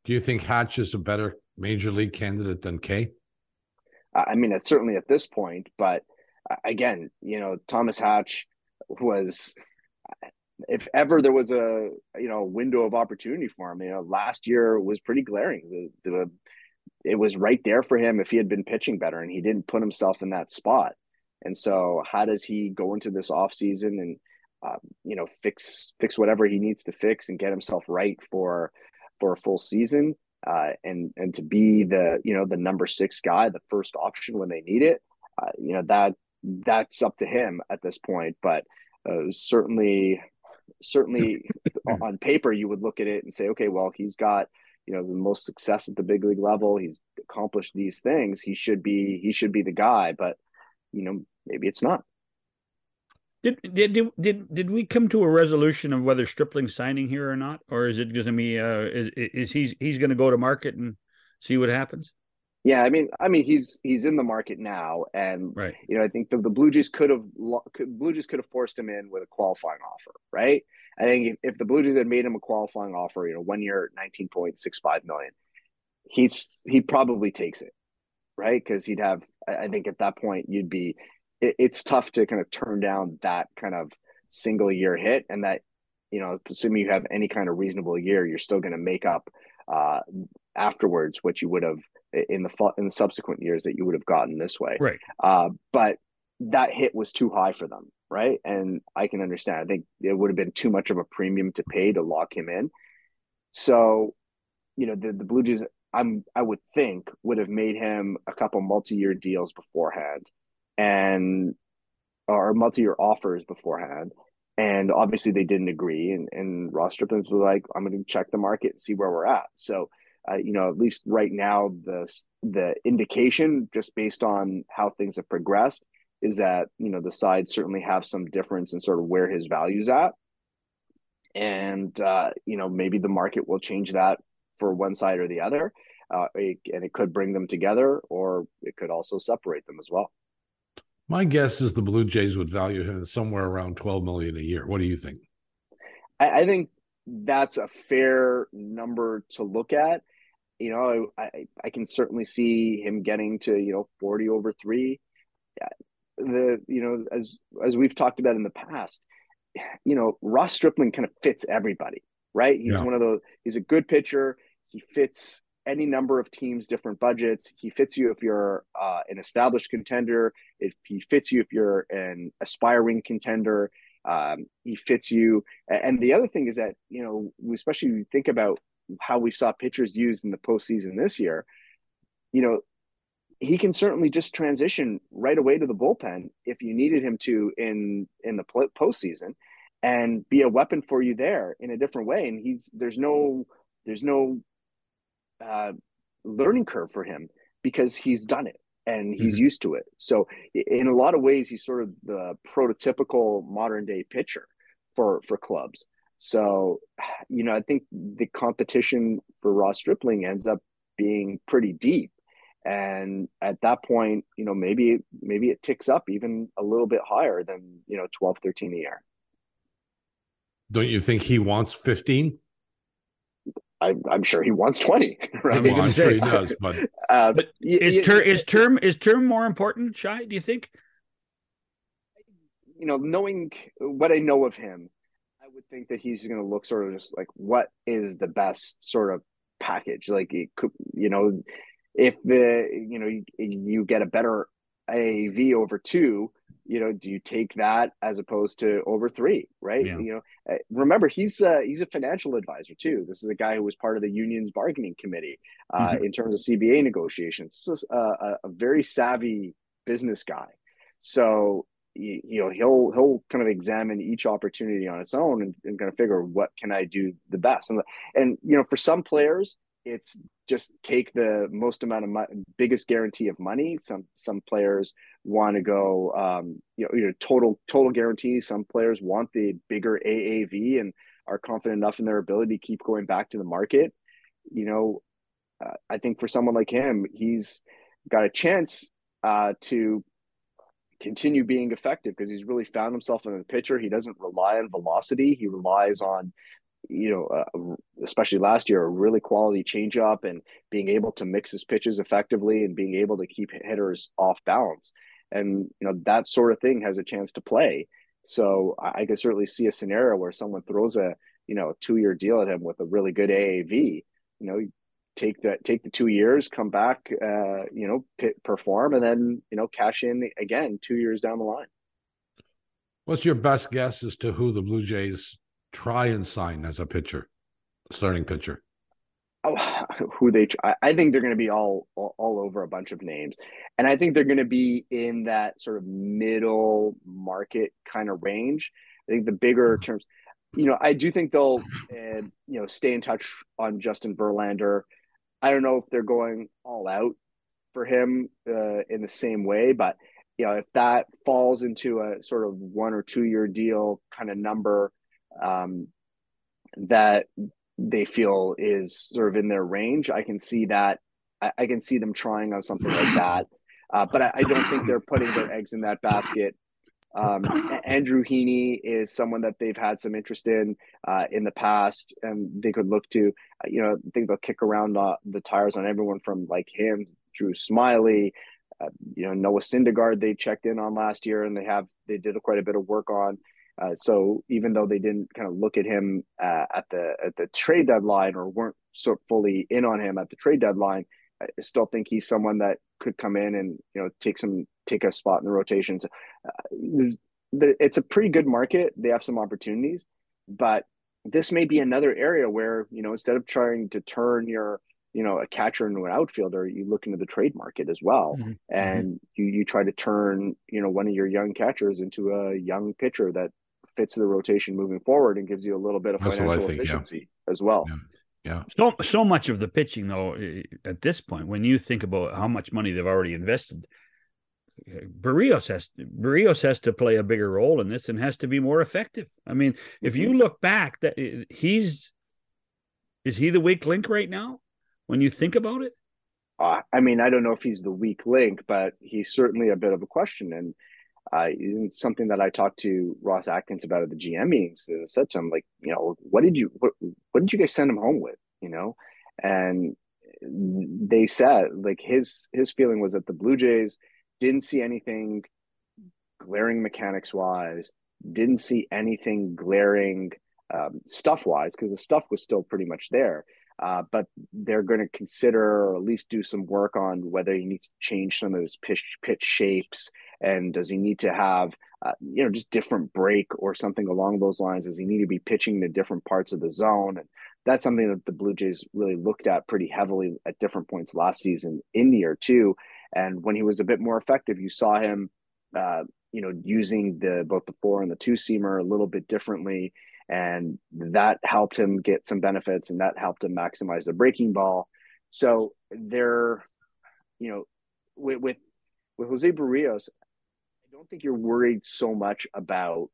Do you think Hatch is a better major league candidate than Kay? I mean, it's certainly at this point, but uh, again, you know, Thomas Hatch was, if ever there was a you know window of opportunity for him, you know, last year was pretty glaring. The, the it was right there for him if he had been pitching better, and he didn't put himself in that spot. And so, how does he go into this off season and uh, you know fix fix whatever he needs to fix and get himself right for for a full season uh, and and to be the you know the number six guy, the first option when they need it? Uh, you know that that's up to him at this point. But uh, certainly, certainly [LAUGHS] on paper, you would look at it and say, okay, well, he's got you know the most success at the big league level. He's accomplished these things. He should be he should be the guy. But you know maybe it's not. Did, did did did we come to a resolution of whether Stripling signing here or not, or is it going to be uh, is is he's he's going to go to market and see what happens? Yeah, I mean, I mean, he's he's in the market now, and right. you know, I think the, the Blue Jays could have Blue Jays could have forced him in with a qualifying offer, right? I think if, if the Blue Jays had made him a qualifying offer, you know, one year, nineteen point six five million, he's he probably takes it, right? Because he'd have, I think at that point, you'd be it, it's tough to kind of turn down that kind of single year hit and that you know assuming you have any kind of reasonable year you're still going to make up uh, afterwards what you would have in the in the subsequent years that you would have gotten this way. Right. Uh, but that hit was too high for them right? And i can understand. I think it would have been too much of a premium to pay to lock him in. So you know the, the blue jays I'm I would think would have made him a couple multi-year deals beforehand, and or multi-year offers beforehand. And obviously they didn't agree. And, and Ross Stripling was like, I'm going to check the market and see where we're at. So, uh, you know, at least right now, the, the indication just based on how things have progressed is that, you know, the sides certainly have some difference in sort of where his value's at. And, uh, you know, maybe the market will change that for one side or the other. Uh, it, and it could bring them together or it could also separate them as well. My guess is the Blue Jays would value him somewhere around 12 million a year. What do you think? I, I think that's a fair number to look at. You know, I, I can certainly see him getting to, you know, 40 over three. The, you know, as, as we've talked about in the past, you know, Ross Stripling kind of fits everybody, right? He's yeah. one of those, he's a good pitcher. He fits any number of teams, different budgets. He fits you if you're uh, an established contender. If he fits you if you're an aspiring contender. Um, he fits you. And the other thing is that you know, especially think about how we saw pitchers used in the postseason this year. You know, he can certainly just transition right away to the bullpen if you needed him to in in the postseason, and be a weapon for you there in a different way. And he's there's no there's no uh, learning curve for him because he's done it and he's mm-hmm. used to it. So in a lot of ways, he's sort of the prototypical modern day pitcher for for clubs. So you know, I think the competition for Ross Stripling ends up being pretty deep. And at that point, you know, maybe maybe it ticks up even a little bit higher than, you know, 12, 13 a year. Don't you think he wants 15? I, am sure he wants 20. [LAUGHS] Right? Well, I'm sure he does, but, [LAUGHS] uh, but is, ter- is term is term more important, Shi? Do you think? You know, knowing what I know of him, I would think that he's going to look sort of just like what is the best sort of package. Like, it could, you know, if the you know you, you get a better AAV over two, you know, do you take that as opposed to over three, right? Yeah. You know, uh, remember he's uh, he's a financial advisor too. This is a guy who was part of the union's bargaining committee uh, mm-hmm. in terms of CBA negotiations. This is a, a, a very savvy business guy. So you, you, know he'll he'll kind of examine each opportunity on its own and, and kind of figure what can I do the best. And and you know for some players it's just take the most amount of money, biggest guarantee of money. Some some players want to go, um, you know, total total guarantee. Some players want the bigger AAV and are confident enough in their ability to keep going back to the market. You know, uh, I think for someone like him, he's got a chance uh, to continue being effective because he's really found himself in the pitcher. He doesn't rely on velocity; he relies on you know, uh, especially last year, a really quality changeup and being able to mix his pitches effectively and being able to keep hitters off balance. And, you know, that sort of thing has a chance to play. So I, I could certainly see a scenario where someone throws a, you know, two year deal at him with a really good AAV, you know, take that, take the two years, come back, uh, you know, pit, perform, and then, you know, cash in again two years down the line. What's your best guess as to who the Blue Jays try and sign as a pitcher, starting pitcher? Oh, [LAUGHS] who they? I think they're going to be all, all, over a bunch of names, and I think they're going to be in that sort of middle market kind of range. I think the bigger mm-hmm. terms, you know, I do think they'll, uh, you know, stay in touch on Justin Verlander. I don't know if they're going all out for him uh, in the same way, but you know, if that falls into a sort of one or two year deal kind of number, um, that they feel is sort of in their range. I can see that. I, I can see them trying on something like [COUGHS] that. Uh, but I, I, don't think they're putting their eggs in that basket. Um, Andrew Heaney is someone that they've had some interest in uh, in the past, and they could look to. Uh, you know, I think they'll kick around uh, the tires on everyone from like him, Drew Smyly, uh, you know, Noah Syndergaard. They checked in on last year, and they have they did quite a bit of work on. Uh, so even though they didn't kind of look at him uh, at the at the trade deadline or weren't so fully in on him at the trade deadline, I still think he's someone that could come in and you know take some take a spot in the rotations. Uh, it's a pretty good market. They have some opportunities, but this may be another area where you know instead of trying to turn your you know a catcher into an outfielder, you look into the trade market as well, mm-hmm. and mm-hmm. you you try to turn you know one of your young catchers into a young pitcher that fits the rotation moving forward and gives you a little bit of That's financial think, efficiency yeah. as well. Yeah. Yeah. So so much of the pitching though at this point, when you think about how much money they've already invested, Berrios has Berrios has to play a bigger role in this and has to be more effective. I mean, if you mm-hmm. look back, that he's is he the weak link right now? When you think about it, uh, I mean, I don't know if he's the weak link, but he's certainly a bit of a question. And uh, something that I talked to Ross Atkins about at the GM meetings. And said to him, like, you know, what did you what, what did you guys send him home with? You know, and they said like his his feeling was that the Blue Jays didn't see anything glaring mechanics wise, didn't see anything glaring um, stuff wise because the stuff was still pretty much there. Uh, but they're going to consider or at least do some work on whether he needs to change some of his pitch pitch shapes and does he need to have uh, you know just different break or something along those lines? Does he need to be pitching to different parts of the zone? And that's something that the blue jays really looked at pretty heavily at different points last season in the year two and when he was a bit more effective, you saw him, uh, you know, using the both the four and the two seamer a little bit differently, and that helped him get some benefits, and that helped him maximize the breaking ball. So there, you know, with with, with Jose Berrios, I don't think you're worried so much about.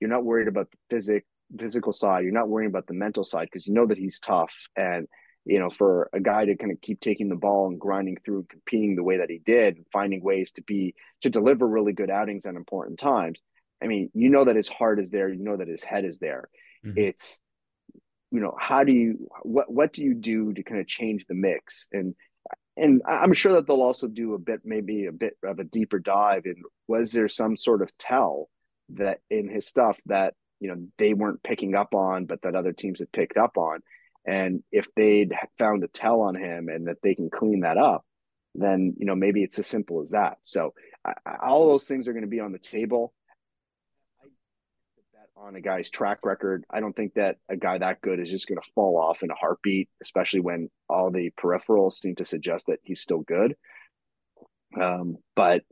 You're not worried about the physic physical side. You're not worrying about the mental side because you know that he's tough and you know, for a guy to kind of keep taking the ball and grinding through and competing the way that he did, finding ways to be to deliver really good outings at important times. I mean, you know that his heart is there, you know that his head is there. Mm-hmm. It's you know, how do you what what do you do to kind of change the mix? And and I'm sure that they'll also do a bit maybe a bit of a deeper dive in was there some sort of tell that in his stuff that you know they weren't picking up on but that other teams had picked up on and if they'd found a tell on him and that they can clean that up, then you know maybe it's as simple as that. So I, all those things are going to be on the table. On a guy's track record. I don't think that a guy that good is just going to fall off in a heartbeat, especially when all the peripherals seem to suggest that he's still good. Um, but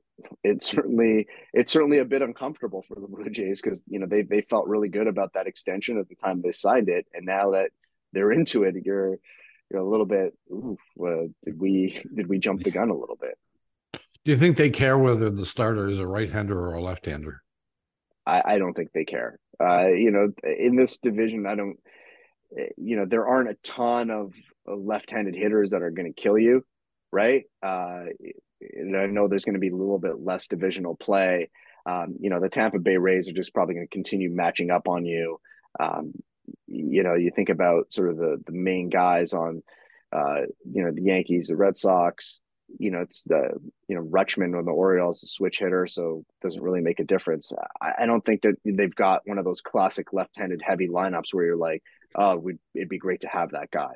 it's certainly it's certainly a bit uncomfortable for the Blue Jays because you know they they felt really good about that extension at the time they signed it, and now that they're [LAUGHS] into it, you're you're a little bit. Well, did we did we jump the gun a little bit? Do you think they care whether the starter is a right-hander or a left-hander? I, I don't think they care. Uh, you know, in this division, I don't. You know, there aren't a ton of, of left-handed hitters that are going to kill you, right? Uh, and I know there's going to be a little bit less divisional play. Um, you know, the Tampa Bay Rays are just probably going to continue matching up on you. Um, you know, you think about sort of the the main guys on, uh, you know, the Yankees, the Red Sox. You know, it's the you know Rutschman on the Orioles, a switch hitter, so it doesn't really make a difference. I, I don't think that they've got one of those classic left-handed heavy lineups where you're like, oh, we it'd be great to have that guy.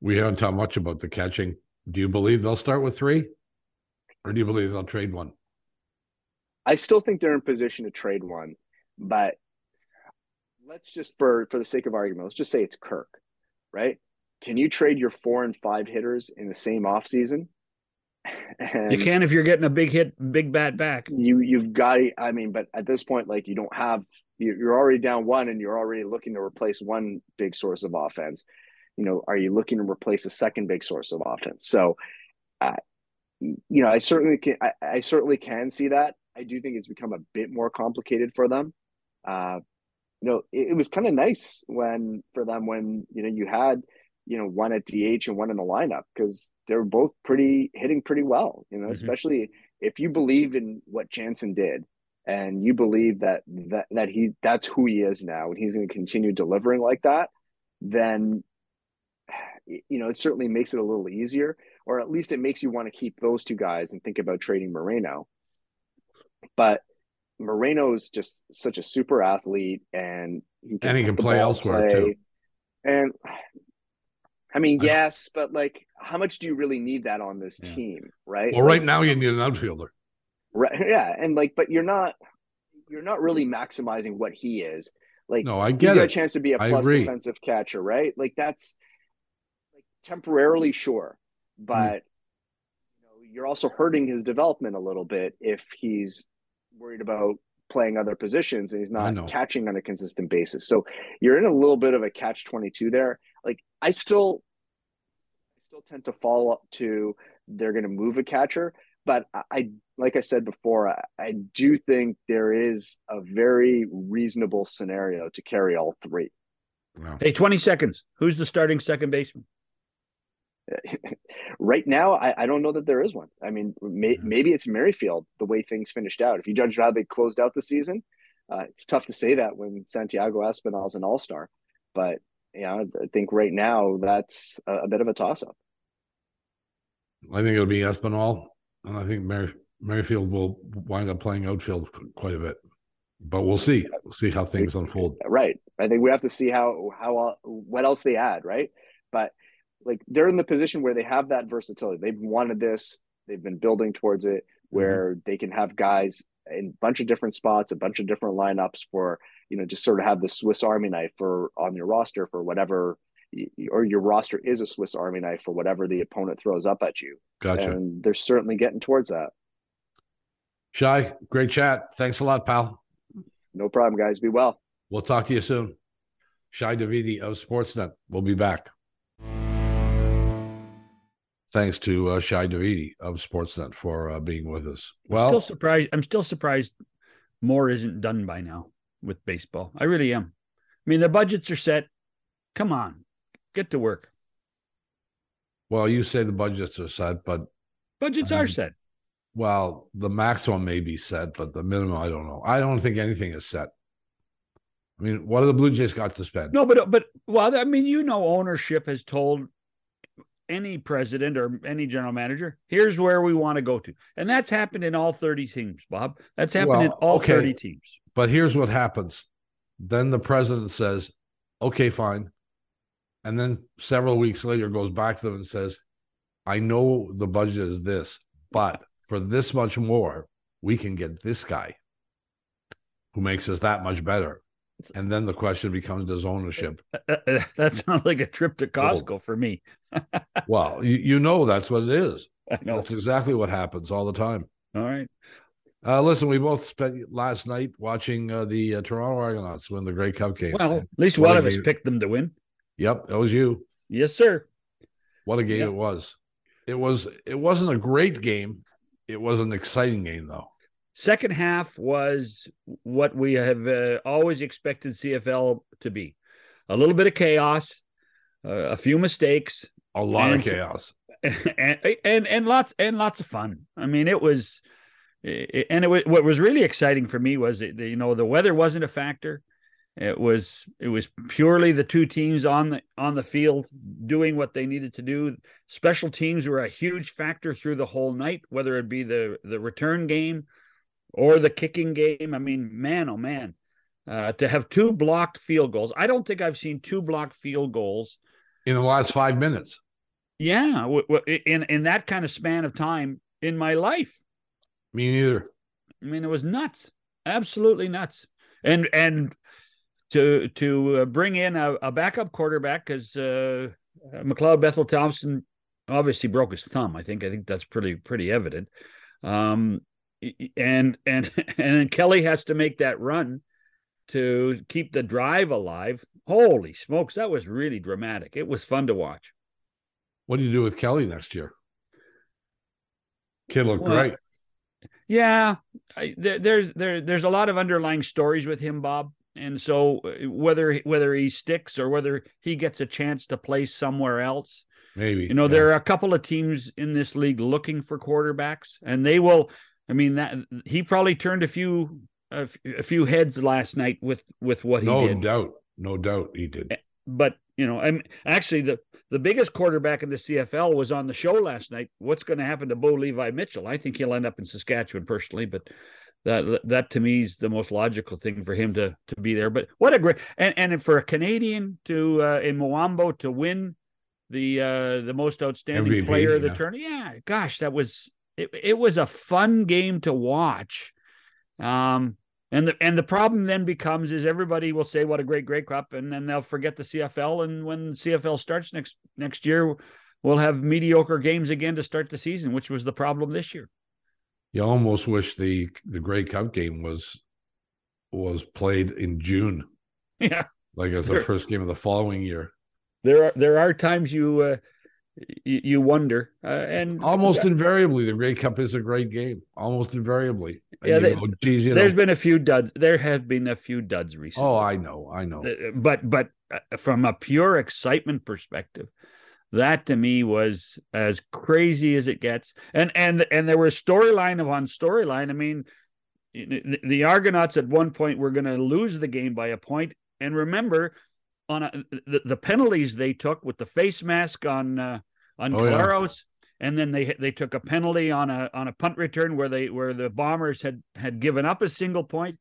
We haven't talked much about the catching. Do you believe they'll start with three, or do you believe they'll trade one? I still think they're in position to trade one, but let's just for for the sake of argument, let's just say it's Kirk, right? Can you trade your four and five hitters in the same offseason? [LAUGHS] And you can if you're getting a big hit, big bat back. You you've got. I mean, but at this point, like you don't have. You're already down one, and you're already looking to replace one big source of offense. You know, are you looking to replace a second big source of offense? So, uh, you know, I certainly can. I, I certainly can see that. I do think it's become a bit more complicated for them. Uh, you know, it, it was kind of nice when for them when you know you had you know one at DH and one in the lineup because they're both pretty hitting pretty well. You know, mm-hmm. especially if you believe in what Jansen did and you believe that that that he that's who he is now and he's going to continue delivering like that, then you know it certainly makes it a little easier, or at least it makes you want to keep those two guys and think about trading Moreno. But Moreno is just such a super athlete, and he can, and he can play elsewhere play. too. And I mean, [LAUGHS] yes, but like, how much do you really need that on this yeah. team, right? Well, right now you need an outfielder, right? Yeah, and like, but you're not, you're not really maximizing what he is. Like, no, I get it. a chance to be a plus defensive catcher, right? Like that's like temporarily, sure, but mm. you know, you're also hurting his development a little bit if he's worried about playing other positions and he's not catching on a consistent basis. So you're in a little bit of a catch 22 there. Like I still still tend to follow up to they're going to move a catcher, but I like I said before, I, I do think there is a very reasonable scenario to carry all three. Wow. Hey, 20 seconds. Who's the starting second baseman? [LAUGHS] right now, I, I, don't know that there is one. I mean, may, mm-hmm. maybe it's Merrifield the way things finished out. If you judge how they closed out the season, uh, it's tough to say that when Santiago Espinal is an All Star. But yeah, I think right now that's a, a bit of a toss up. I think it'll be Espinal, and I think Mer- Merrifield will wind up playing outfield quite a bit. But we'll see. We'll see how things unfold. Right. I think we have to see how how uh, what else they add. Right. But like they're in the position where they have that versatility. They've wanted this. They've been building towards it, mm-hmm. where mm-hmm. they can have guys in a bunch of different spots, a bunch of different lineups for you know just sort of have the Swiss Army knife for on your roster for whatever, or your roster is a Swiss Army knife for whatever the opponent throws up at you. Gotcha. And they're certainly getting towards that. Shi, great chat. Thanks a lot, pal. No problem, guys. Be well. We'll talk to you soon. Shi Davidi of Sportsnet. We'll be back. Thanks to uh, Shi Davidi of Sportsnet for uh, being with us. Well, I'm still surprised. I'm still surprised more isn't done by now with baseball. I really am. I mean, the budgets are set. Come on, get to work. Well, you say the budgets are set, but budgets are set. Well, the maximum may be set, but the minimum, I don't know. I don't think anything is set. I mean, what have the Blue Jays got to spend? No, but but well, I mean, you know, ownership has told any president or any general manager, here's where we want to go to, and that's happened in all thirty teams, Bob. That's happened well, in all okay. thirty teams. But here's what happens: then the president says, "Okay, fine," and then several weeks later goes back to them and says, "I know the budget is this, but." for this much more, we can get this guy who makes us that much better. And then the question becomes does ownership. [LAUGHS] That sounds like a trip to Costco for me. [LAUGHS] well, you, you know that's what it is. I know. That's exactly what happens all the time. All right. Uh, listen, we both spent last night watching uh, the uh, Toronto Argonauts win the Grey Cup game. Well, at least one of us picked them to win. Yep, that was you. Yes, sir. What a game yep. it was. It was. It wasn't a great game, it was an exciting game, though. Second half was what we have uh, always expected CFL to be a little bit of chaos, uh, a few mistakes, a lot and, of chaos, [LAUGHS] and, and and lots and lots of fun. I mean, it was, and it was what was really exciting for me was it, you know the weather wasn't a factor. It was it was purely the two teams on the on the field doing what they needed to do. Special teams were a huge factor through the whole night, whether it be the the return game or the kicking game. I mean, man, oh man, uh, to have two blocked field goals. I don't think I've seen two blocked field goals in the last five minutes. Yeah, w- w- in in that kind of span of time in my life. Me neither. I mean, it was nuts, absolutely nuts. And and to to uh, bring in a, a backup quarterback because uh, McLeod Bethel Thompson obviously broke his thumb. I think I think that's pretty pretty evident. Um, and and [LAUGHS] and then Kelly has to make that run to keep the drive alive. Holy smokes, that was really dramatic. It was fun to watch. What do you do with Kelly next year? Kid looked well, great. Yeah, I, there, there's there, there's a lot of underlying stories with him, Bob. And so uh, whether whether he sticks or whether he gets a chance to play somewhere else, maybe you know yeah. there are a couple of teams in this league looking for quarterbacks, and they will. I mean that he probably turned a few a, a few heads last night with with what he no did. No doubt, no doubt he did. Eh, but you know, and actually the the biggest quarterback in the CFL was on the show last night. What's going to happen to Bo Levi Mitchell? I think he'll end up in Saskatchewan personally, but that that to me is the most logical thing for him to to be there. But what a great and and for a Canadian to uh, Henoc Muamba to win the uh, the most outstanding MVP, player of the yeah. tournament. Yeah, gosh, that was it. It was a fun game to watch. Um, And the and the problem then becomes is everybody will say what a great Grey Cup, and then they'll forget the CFL. And when CFL starts next next year, we'll have mediocre games again to start the season, which was the problem this year. You almost wish the the Grey Cup game was was played in June. Yeah, like as the first game of the following year. There are there are times you uh, you, you wonder, uh, and almost invariably, the Grey Cup is a great game. Almost invariably, yeah. They, go, geez, there's know. been a few duds. There have been a few duds recently. Oh, I know, I know. Uh, but but uh, from a pure excitement perspective, that to me was as crazy as it gets. And and and there was storyline upon storyline. I mean, the, the Argonauts at one point were going to lose the game by a point, and remember on a, the, the penalties they took with the face mask on uh, on oh, Collaros, yeah. and then they they took a penalty on a on a punt return where they where the Bombers had had given up a single point.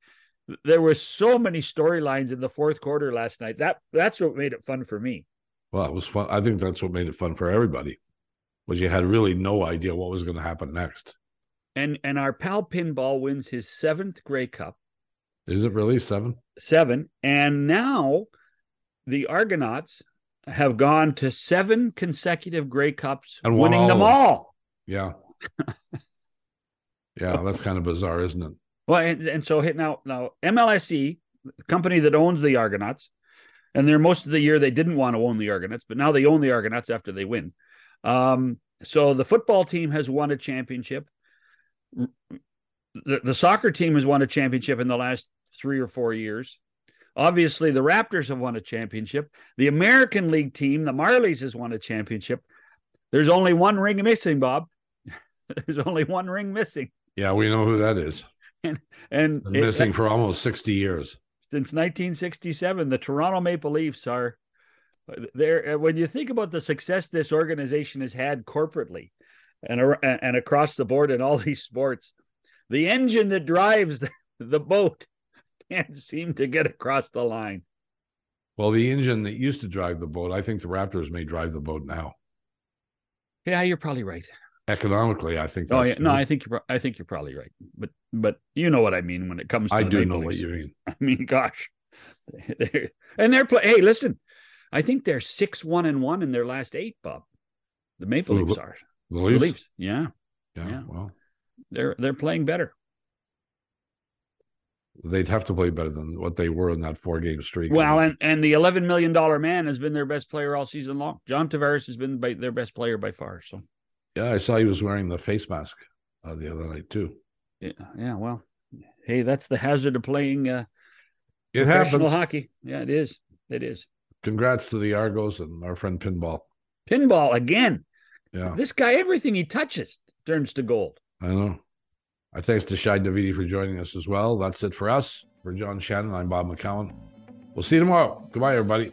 There were so many storylines in the fourth quarter last night. That that's what made it fun for me. Well, it was fun. I think that's what made it fun for everybody. Was you had really no idea what was going to happen next. And and our pal Pinball wins his seventh Grey Cup. Is it really seven? Seven, and now the Argonauts have gone to seven consecutive Grey Cups, and winning all them all. Yeah. [LAUGHS] yeah, that's kind of bizarre, isn't it? Well, and, and so hit now now MLSE, the company that owns the Argonauts, and they're most of the year they didn't want to own the Argonauts, but now they own the Argonauts after they win. Um, so the football team has won a championship. The, the soccer team has won a championship in the last three or four years. Obviously, the Raptors have won a championship. The American League team, the Marlies, has won a championship. There's only one ring missing, Bob. [LAUGHS] There's only one ring missing. Yeah, we know who that is. [LAUGHS] And and missing for almost 60 years. Since 1967, the Toronto Maple Leafs are there. Uh, when you think about the success this organization has had corporately and, and across the board in all [LAUGHS] these sports, the engine that drives the, the boat [LAUGHS] can't seem to get across the line. Well, the engine that used to drive the boat, I think the Raptors may drive the boat now. Yeah, you're probably right. Economically, I think. oh yeah, no, I think you're. I think you're probably right. But but you know what I mean when it comes. to I do know what you mean. [LAUGHS] I mean, gosh, [LAUGHS] they're, and they're play. Hey, listen, I think they're six one and one in their last eight. Bob, the Maple Leafs are. The Leafs? The Leafs. Yeah. yeah. Yeah. Well, they're they're playing better they'd have to play better than what they were in that four game streak. Well, and, and the eleven million dollar man has been their best player all season long. John Tavares has been by, their best player by far. So, yeah, I saw he was wearing the face mask uh, the other night too. Yeah, yeah. Well, hey, that's the hazard of playing uh, it professional happens. hockey. Yeah, it is. It is. Congrats to the Argos and our friend Pinball. Pinball again. Yeah. This guy, everything he touches turns to gold. I know. Our thanks to Shi Davidi for joining us as well. That's it for us. For John Shannon, I'm Bob McCown. We'll see you tomorrow. Goodbye, everybody.